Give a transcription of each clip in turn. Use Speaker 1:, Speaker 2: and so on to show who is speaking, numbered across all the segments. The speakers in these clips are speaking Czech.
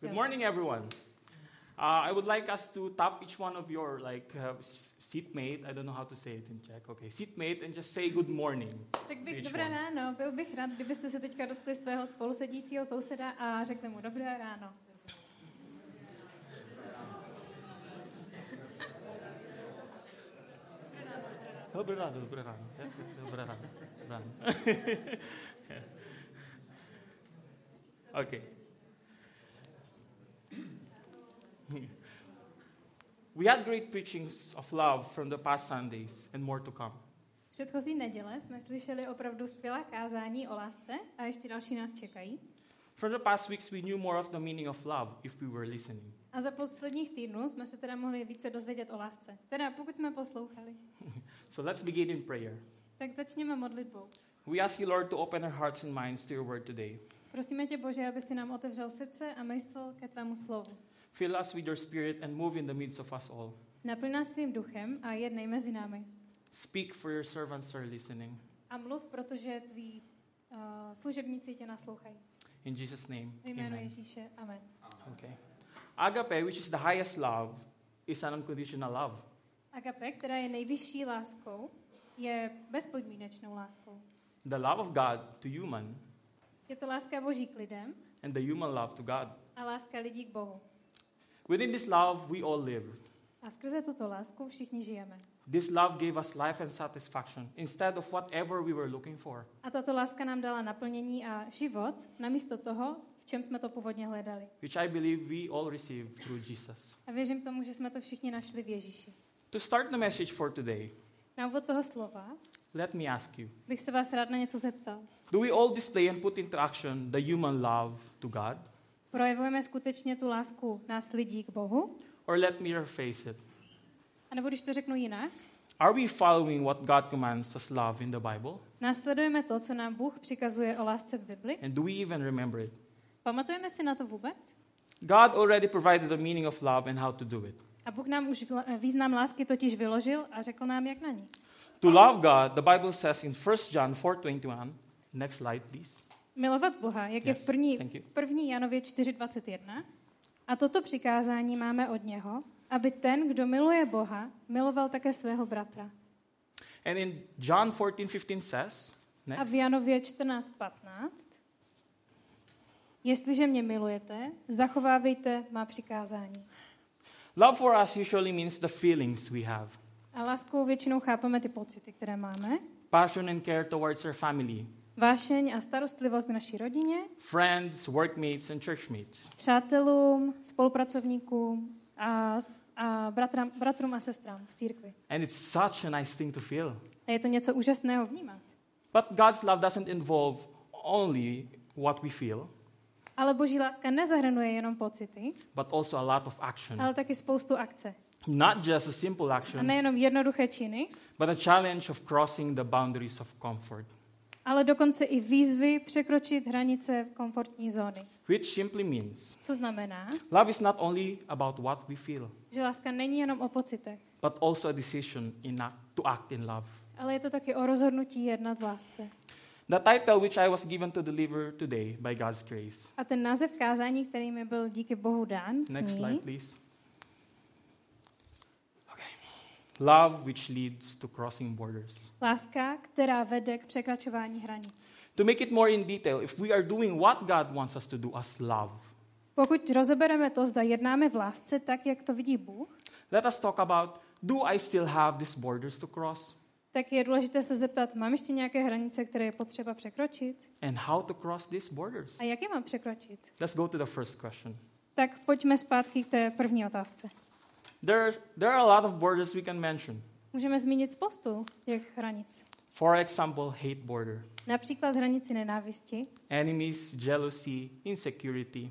Speaker 1: Good
Speaker 2: Yes.
Speaker 1: morning, everyone. Uh, I would like us to tap each one of your like uh, seatmate. I don't know how to say it in Czech. Okay, seatmate, and just say good morning.
Speaker 2: Tak bych, dobré
Speaker 1: one.
Speaker 2: ráno, byl bych rád, kdybyste se teďka dotkli svého spolusedícího souseda a řekli mu dobré ráno.
Speaker 1: Dobré ráno, dobré ráno. Dobré ráno. Dobré ráno. Okay. We had great preachings of love from the past Sundays and more to come.
Speaker 2: Předchozí neděle jsme slyšeli opravdu skvělá kázání o lásce a ještě další nás čekají.
Speaker 1: From the past weeks, we knew more of the meaning of love if we were listening.
Speaker 2: A za posledních týdnů jsme se teda mohli více dozvědět o lásce. Teda pokud jsme poslouchali.
Speaker 1: So let's begin in prayer.
Speaker 2: Tak začněme modlitbou.
Speaker 1: We ask you, Lord, to open our hearts and minds to your word today.
Speaker 2: Prosíme tě, Bože, aby si nám otevřel srdce a mysl ke tvému slovu.
Speaker 1: Fill us with your spirit and move in the midst of us all.
Speaker 2: Naplň nás svým duchem a jednej mezi námi.
Speaker 1: Speak for your servants are listening.
Speaker 2: A mluv, protože tví uh, služebníci tě naslouchají.
Speaker 1: In Jesus' name, amen.
Speaker 2: Ježíše. Amen.
Speaker 1: Okay. Agape, which is the highest love, is an unconditional love.
Speaker 2: Agape, která je nejvyšší láskou, je bezpodmínečnou láskou.
Speaker 1: The love of God to human
Speaker 2: Je to láska Boží k lidem
Speaker 1: and the human love to God.
Speaker 2: a láska lidí k Bohu.
Speaker 1: Within this love, we all live.
Speaker 2: A skrze tuto lásku všichni žijeme.
Speaker 1: This love gave us life and satisfaction instead of whatever we were looking for.
Speaker 2: A tato láska nám dala naplnění a život namísto toho, v čem jsme to původně hledali.
Speaker 1: which I believe we all receive through Jesus.
Speaker 2: A věřím tomu, že jsme to všichni našli v Ježíši.
Speaker 1: To start the message for today,
Speaker 2: Na úvod toho slova
Speaker 1: let me ask you
Speaker 2: bych se vás rád na něco zeptal.
Speaker 1: Do we all display and put into action the human love to God?
Speaker 2: Projevujeme skutečně tu lásku nás lidí k Bohu?
Speaker 1: Or let me rephrase it.
Speaker 2: A nebo když to řeknu jinak,
Speaker 1: Are we following what God commands us love in the Bible?
Speaker 2: následujeme to, co nám Bůh přikazuje o lásce v Bibli?
Speaker 1: And do we even remember it?
Speaker 2: Pamatujeme si na to vůbec?
Speaker 1: God already provided the meaning of love and how to do it.
Speaker 2: A Bůh nám už vla- význam lásky totiž vyložil a řekl nám, jak na ní.
Speaker 1: To love God, the Bible says in 1 John 4:21. Next slide, please.
Speaker 2: Milovat Boha, jak je
Speaker 1: Yes,
Speaker 2: v první, první Janově 4.21. A toto přikázání máme od něho, aby ten, kdo miluje Boha, miloval také svého bratra.
Speaker 1: And in John 14:15 says,
Speaker 2: A
Speaker 1: next,
Speaker 2: v Janově 14.15. Jestliže mě milujete, zachovávejte má přikázání.
Speaker 1: love for us usually means the feelings we have.
Speaker 2: A láskou většinou chápeme ty pocity, které máme.
Speaker 1: Passion and care towards our family,
Speaker 2: Vášeň a starostlivost k naší rodině,
Speaker 1: friends, workmates, and churchmates.
Speaker 2: přátelům, spolupracovníkům a, a bratram, bratrům a sestrám v církvi.
Speaker 1: And it's such a nice thing to feel.
Speaker 2: A je to něco úžasného vnímat.
Speaker 1: But God's love doesn't involve only what we feel,
Speaker 2: Ale boží láska nezahrnuje jenom pocity,
Speaker 1: but also a lot of action.
Speaker 2: ale taky spoustu akce.
Speaker 1: Not just a simple
Speaker 2: A
Speaker 1: action,
Speaker 2: nejenom jednoduché činy,
Speaker 1: but a challenge of crossing the boundaries of comfort,
Speaker 2: ale dokonce i výzvy překročit hranice komfortní zóny.
Speaker 1: which simply means
Speaker 2: Co znamená,
Speaker 1: love is not only about what we feel,
Speaker 2: že láska není jenom o pocitech,
Speaker 1: but also a decision in act, to act in love.
Speaker 2: ale je to taky o rozhodnutí jednat v lásce.
Speaker 1: The title which I was given to deliver today by God's grace.
Speaker 2: A ten název kázání, který mi byl díky Bohu dán,
Speaker 1: Next slide, please. Okay. Love which leads to crossing borders.
Speaker 2: Láska, která vede k překračování hranic.
Speaker 1: To make it more in detail, if we are doing what God wants us to do as love,
Speaker 2: Pokud rozebereme to, zda jednáme v lásce tak, jak to vidí Bůh,
Speaker 1: let us talk about do I still have these borders to cross
Speaker 2: tak je důležité se zeptat, mám ještě nějaké hranice, které je potřeba překročit?
Speaker 1: and how to cross these borders?
Speaker 2: A jak je mám překročit?
Speaker 1: Let's go to the first question.
Speaker 2: Tak pojďme zpátky k té první otázce.
Speaker 1: There, there are a lot of borders we can mention.
Speaker 2: Můžeme zmínit spoustu těch hranic.
Speaker 1: For example, hate border,
Speaker 2: Například hranici nenávisti,
Speaker 1: enemies, jealousy, insecurity,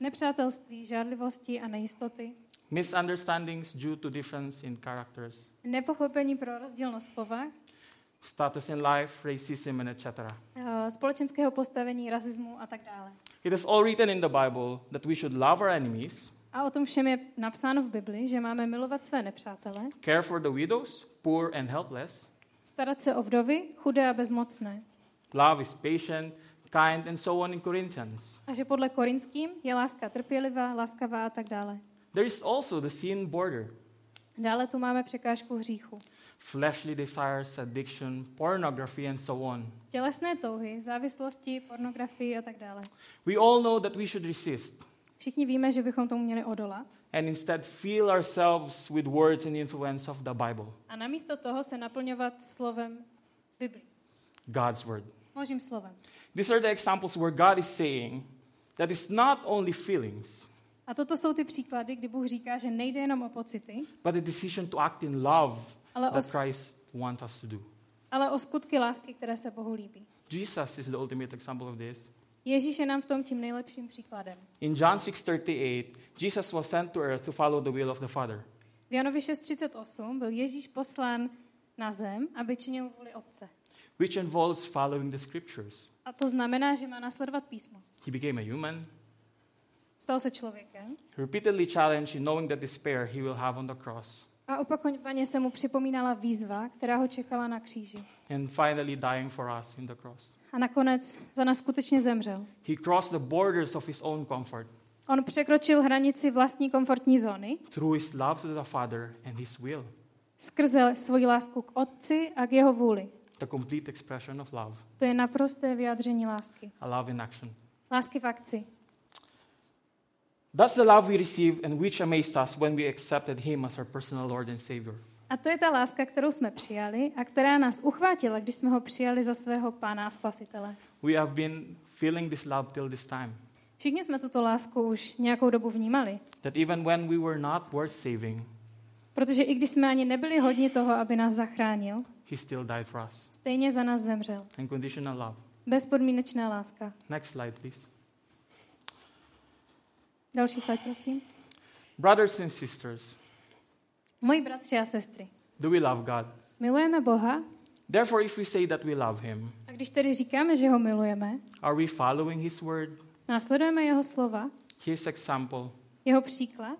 Speaker 2: nepřátelství, žádlivosti a nejistoty,
Speaker 1: misunderstandings due to difference in characters,
Speaker 2: nepochopení pro rozdílnost povah,
Speaker 1: status in life, racism, and etc.
Speaker 2: eh, společenského postavení, rasismu a tak dále.
Speaker 1: It is all written in the Bible that we should love our enemies,
Speaker 2: A o tom všem je napsáno v Bibli, že máme milovat své nepřátele,
Speaker 1: care for the widows, poor and helpless.
Speaker 2: starat se o vdovy, chudé a bezmocné.
Speaker 1: Love is patient, kind, and so on in Corinthians.
Speaker 2: A že podle korinským je láska trpělivá, laskavá a tak dále.
Speaker 1: There is also the sin border
Speaker 2: Dále tu máme překážku hříchu.
Speaker 1: fleshly desires, addiction, pornography, and so on.
Speaker 2: Tělesné touhy, závislosti, pornografii a tak dále.
Speaker 1: We all know that we should resist
Speaker 2: Všichni víme, že bychom tomu měli odolat.
Speaker 1: and instead fill ourselves with words and influence of the Bible,
Speaker 2: A namísto toho se naplňovat slovem Bibli.
Speaker 1: God's word.
Speaker 2: Božím slovem.
Speaker 1: These are the examples where God is saying that it's not only feelings,
Speaker 2: A toto jsou ty příklady, kdy Bůh říká, že nejde jenom o pocity,
Speaker 1: but a decision to act in love
Speaker 2: ale o,
Speaker 1: that Christ wants us to do.
Speaker 2: ale o skutky lásky, které se Bohu líbí.
Speaker 1: Jesus is the ultimate example of this.
Speaker 2: Ježíš je nám v tom tím nejlepším příkladem.
Speaker 1: In John 6:38, Jesus was sent to earth to follow the will of the Father.
Speaker 2: V Janovi 6.38 byl Ježíš poslán na zem, aby činil vůli Otce.
Speaker 1: which involves following the scriptures.
Speaker 2: A to znamená, že má nasledovat písmo.
Speaker 1: He became a human,
Speaker 2: Stal se člověkem
Speaker 1: repeatedly challenged in knowing the despair he will have on the cross,
Speaker 2: a opakovaně se mu připomínala výzva, která ho čekala na kříži.
Speaker 1: and finally dying for us in the cross.
Speaker 2: A nakonec za nás skutečně zemřel.
Speaker 1: He crossed the borders of his own comfort
Speaker 2: On překročil hranici vlastní komfortní zóny
Speaker 1: through his love to the Father and his will,
Speaker 2: skrze svoji lásku k Otci a k jeho vůli.
Speaker 1: the complete expression of love,
Speaker 2: To je naprosté vyjádření lásky.
Speaker 1: a love in action.
Speaker 2: Lásky v akci.
Speaker 1: That's the love we received and which amazed us when we accepted him as our personal Lord and Savior.
Speaker 2: A to je ta láska, kterou jsme přijali a která nás uchvátila, když jsme ho přijali za svého pána a spasitele.
Speaker 1: We have been feeling this love till this time.
Speaker 2: Všichni jsme tuto lásku už nějakou dobu vnímali,
Speaker 1: That even when we were not worth saving,
Speaker 2: protože i když jsme ani nebyli hodni toho, aby nás zachránil,
Speaker 1: he still died for us.
Speaker 2: stejně za nás zemřel.
Speaker 1: Unconditional love.
Speaker 2: Bezpodmínečná láska.
Speaker 1: Next slide, please.
Speaker 2: Další slide, prosím.
Speaker 1: Brothers and sisters,
Speaker 2: Moji bratři a sestry,
Speaker 1: do we love God?
Speaker 2: milujeme Boha
Speaker 1: Therefore, if we say that we love Him,
Speaker 2: a když tedy říkáme, že ho milujeme,
Speaker 1: are we following His word,
Speaker 2: následujeme jeho slova,
Speaker 1: His example?
Speaker 2: jeho příklad,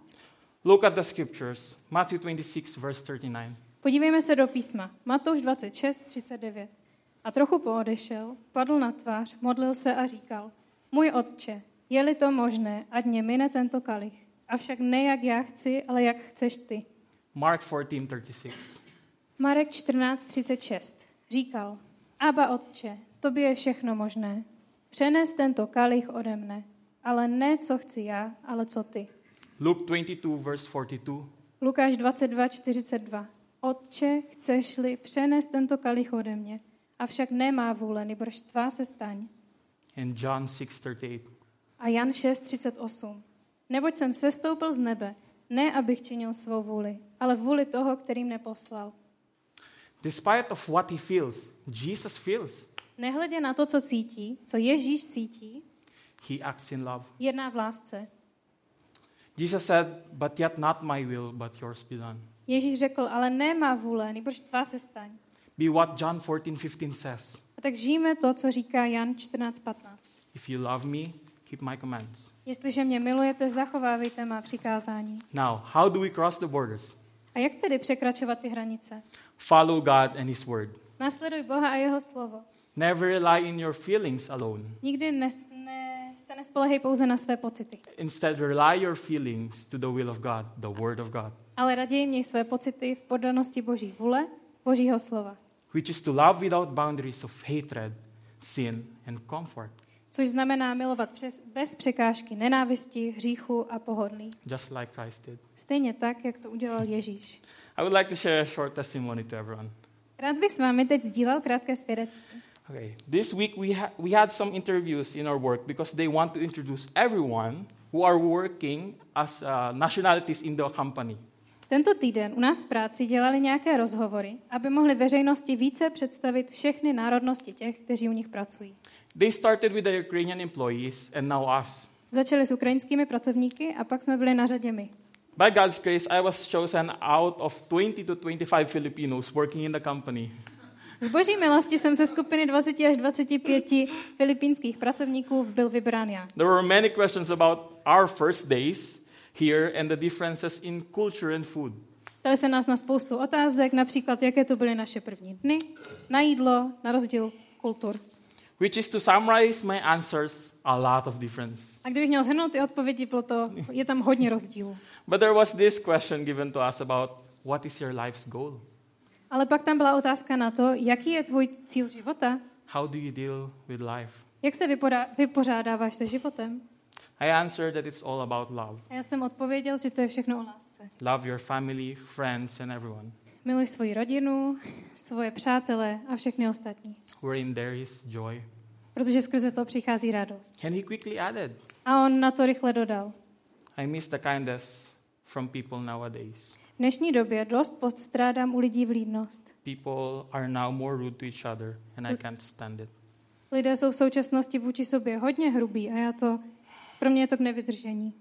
Speaker 1: Look at the scriptures Matthew 26, verse 39.
Speaker 2: podívejme se do písma. Matouš 26, 39. A trochu poodešel, padl na tvář, modlil se a říkal, můj otče, je-li to možné, ať mě mine tento kalich. Avšak ne jak já chci, ale jak chceš ty.
Speaker 1: Mark 14, 36.
Speaker 2: Marek 14.36 říkal, Aba otče, tobě je všechno možné. Přenes tento kalich ode mne, ale ne co chci já, ale co ty.
Speaker 1: Luke 22, verse 42.
Speaker 2: Lukáš 22.42 Otče, chceš-li, přenes tento kalich ode mě, avšak nemá vůle, nebož tvá se staň.
Speaker 1: And John 6, 38.
Speaker 2: A Jan 6.38 Neboť jsem sestoupil z nebe, ne abych činil svou vůli, ale vůli toho, který mne poslal.
Speaker 1: Despite of what he feels, Jesus feels.
Speaker 2: Nehledě na to, co cítí, co Ježíš cítí,
Speaker 1: He acts in love.
Speaker 2: jedná v lásce.
Speaker 1: Jesus said, But yet not my will, but yours be done.
Speaker 2: Ježíš řekl, ale ne má vůle, nebož tvá se staň.
Speaker 1: Be what John 14, 15 says.
Speaker 2: A tak žijeme to, co říká Jan 14.15.
Speaker 1: If you love me, keep my commands.
Speaker 2: Jestliže mě milujete, zachovávejte má přikázání.
Speaker 1: Now, how do we cross the borders?
Speaker 2: A jak tedy překračovat ty hranice?
Speaker 1: Follow God and His word.
Speaker 2: Následuj Boha a jeho slovo.
Speaker 1: Never rely in your feelings alone.
Speaker 2: Nikdy ne, ne, se nespolehej pouze na své pocity,
Speaker 1: Instead, rely your feelings to the will of God, the word of God,
Speaker 2: ale raději měj své pocity v poddanosti Boží vůle, Božího slova.
Speaker 1: which is to love without boundaries of hatred, sin, and comfort,
Speaker 2: Což znamená milovat přes, bez překážky nenávisti, hříchu a pohodlí.
Speaker 1: just like Christ did.
Speaker 2: Stejně tak, jak to udělal Ježíš.
Speaker 1: I would like to share a short testimony to everyone.
Speaker 2: Rád bych s vámi teď sdílel krátké svědectví.
Speaker 1: Okay, this week we, ha- we had some interviews in our work because they want to introduce everyone who are working as uh, nationalities in the company.
Speaker 2: Tento týden u nás v práci dělali nějaké rozhovory, aby mohli veřejnosti více představit všechny národnosti těch, kteří u nich pracují.
Speaker 1: They started with the Ukrainian employees and now us.
Speaker 2: Začali s ukrajinskými pracovníky a pak jsme byli na řadě my.
Speaker 1: By God's grace, I was chosen out of 20 to 25 Filipinos working in the company.
Speaker 2: Z boží milosti jsem ze skupiny 20 až 25 filipínských pracovníků byl vybrán já.
Speaker 1: There were many questions about our first days here and the differences in culture and food.
Speaker 2: Ptali se nás na spoustu otázek, například jaké to byly naše první dny, na jídlo, na rozdíl kultur.
Speaker 1: Which is to summarize my answers, a lot of difference.
Speaker 2: A kdybych měl zhrnout ty odpovědi, bylo to, je tam hodně rozdílů.
Speaker 1: But there was this question given to us about what is your life's goal?
Speaker 2: Ale pak tam byla otázka na to, jaký je tvůj cíl života,
Speaker 1: How do you deal with life?
Speaker 2: jak se vypoda- vypořádáváš se životem.
Speaker 1: I answered that it's all about love.
Speaker 2: A já jsem odpověděl, že to je všechno o lásce.
Speaker 1: Love your family, friends, and everyone.
Speaker 2: Miluj svoji rodinu, svoje přátele a všechny ostatní.
Speaker 1: Wherein there is joy.
Speaker 2: Protože skrze to přichází radost.
Speaker 1: And he quickly added,
Speaker 2: A on na to rychle dodal.
Speaker 1: I miss the kindness from people nowadays.
Speaker 2: V dnešní době dost postrádám u lidí vlídnost.
Speaker 1: People are now more rude to each other, and I can't stand it.
Speaker 2: Lidé jsou v současnosti vůči sobě hodně hrubí a já to, pro mě je to k nevydržení.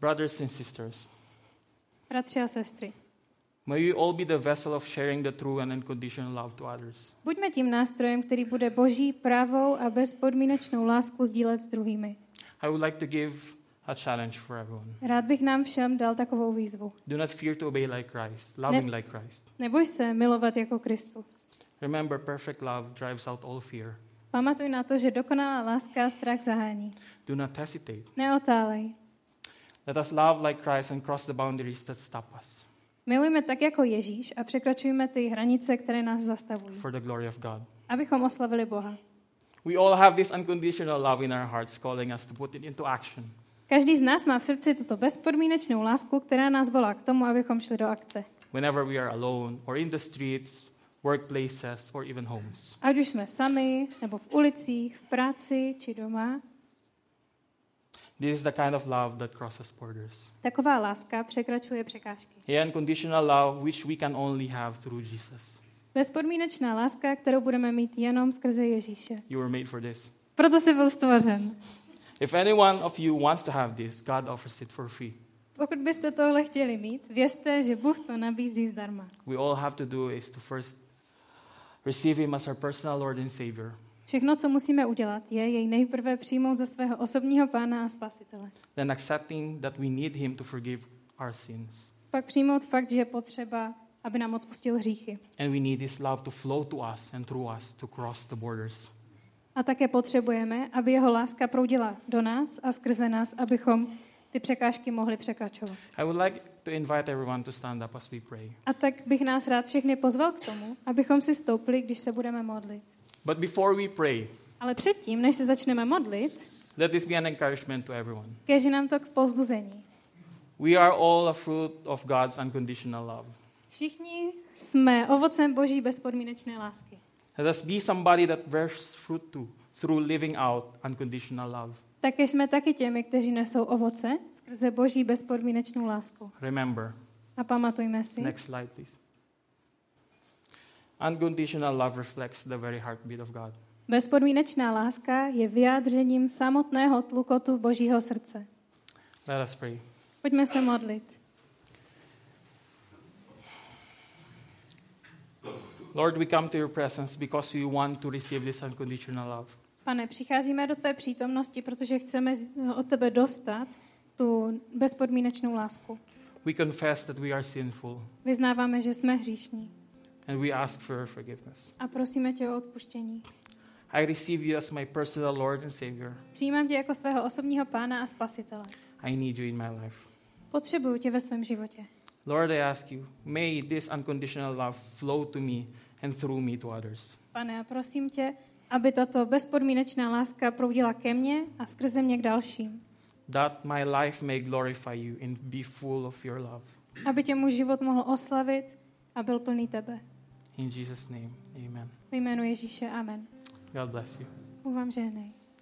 Speaker 1: Brothers and sisters,
Speaker 2: Bratři a sestry,
Speaker 1: may we all be the vessel of sharing the true and unconditional love to others.
Speaker 2: buďme tím nástrojem, který bude boží, pravou a bezpodmínečnou lásku sdílet s druhými.
Speaker 1: I would like to give a challenge for everyone.
Speaker 2: Rád bych nám všem dal takovou výzvu.
Speaker 1: Do not fear to obey like Christ, loving like Christ.
Speaker 2: Neboj se milovat jako Kristus.
Speaker 1: Remember, perfect love drives out all fear.
Speaker 2: Pamatuj na to, že dokonalá láska strach zahání.
Speaker 1: Do not hesitate.
Speaker 2: Neotálej.
Speaker 1: Let us love like Christ and cross the boundaries that stop us
Speaker 2: Milujme tak jako Ježíš a překračujme ty hranice, které nás zastavují,
Speaker 1: for the glory of God.
Speaker 2: abychom oslavili Boha.
Speaker 1: We all have this unconditional love in our hearts calling us to put it into action.
Speaker 2: Každý z nás má v srdci tuto bezpodmínečnou lásku, která nás volá k tomu, abychom šli do akce.
Speaker 1: Whenever we are alone or in the streets, workplaces, or even homes.
Speaker 2: Ať už jsme sami, nebo v ulicích, v práci či doma,
Speaker 1: This is the kind of love that crosses borders.
Speaker 2: taková láska překračuje překážky.
Speaker 1: A unconditional love which we can only have through Jesus.
Speaker 2: Bezpodmínečná láska, kterou budeme mít jenom skrze Ježíše.
Speaker 1: You were made for this.
Speaker 2: Proto jsi byl stvořen.
Speaker 1: If anyone of you wants to have this, God offers it for free.
Speaker 2: Pokud byste tohle chtěli mít, vězte, že Bůh to nabízí zdarma.
Speaker 1: We all have to do is to first receive Him as our personal Lord and Savior,
Speaker 2: Všechno, co musíme udělat, je jej nejprve přijmout za svého osobního pána a spasitele.
Speaker 1: then accepting that we need Him to forgive our sins.
Speaker 2: Pak přijmout fakt, že je potřeba, aby nám odpustil hříchy.
Speaker 1: And we need His love to flow to us and through us to cross the borders.
Speaker 2: A také potřebujeme, aby jeho láska proudila do nás a skrze nás, abychom ty překážky mohli překračovat.
Speaker 1: I would like to invite everyone to stand up as we pray.
Speaker 2: A tak bych nás rád všechny pozval k tomu, abychom si stoupli, když se budeme modlit.
Speaker 1: But before we pray,
Speaker 2: Ale předtím, než se začneme modlit,
Speaker 1: let this be an encouragement to everyone.
Speaker 2: keže nám to k povzbuzení.
Speaker 1: We are all a fruit of God's unconditional love.
Speaker 2: Všichni jsme ovocem boží bezpodmínečné lásky.
Speaker 1: Let us be somebody that bears fruit too through living out unconditional love.
Speaker 2: Také jsme taky těmi, kteří nesou ovoce skrze boží bezpodmínečnou lásku.
Speaker 1: Remember,
Speaker 2: A pamatujme si,
Speaker 1: next slide, please. Unconditional love reflects the very heartbeat of God.
Speaker 2: bezpodmínečná láska je vyjádřením samotného tlukotu božího srdce.
Speaker 1: Let us pray.
Speaker 2: Pojďme se modlit.
Speaker 1: Lord, we come to your presence because we want to receive this unconditional love.
Speaker 2: Pane, přicházíme do tvé přítomnosti, protože chceme od tebe dostat tu bezpodmínečnou lásku.
Speaker 1: We confess that we are sinful
Speaker 2: Vyznáváme, že jsme hříšní
Speaker 1: and we ask for your forgiveness.
Speaker 2: a prosíme tě o odpuštění.
Speaker 1: I receive you as my personal Lord and Savior.
Speaker 2: Přijímám tě jako svého osobního pána a spasitele.
Speaker 1: I need you in my life.
Speaker 2: Potřebuju tě ve svém životě.
Speaker 1: Lord, I ask you, may this unconditional love flow to me and through me to others.
Speaker 2: Pane, a prosím tě, aby tato bezpodmínečná láska proudila ke mně a skrze mě k dalším.
Speaker 1: That my life may glorify you and be full of your love.
Speaker 2: Aby tě můj život mohl oslavit a byl plný tebe.
Speaker 1: In Jesus' name, amen.
Speaker 2: Ve jménu Ježíše, amen.
Speaker 1: God bless you.
Speaker 2: Bůh vám žehnej.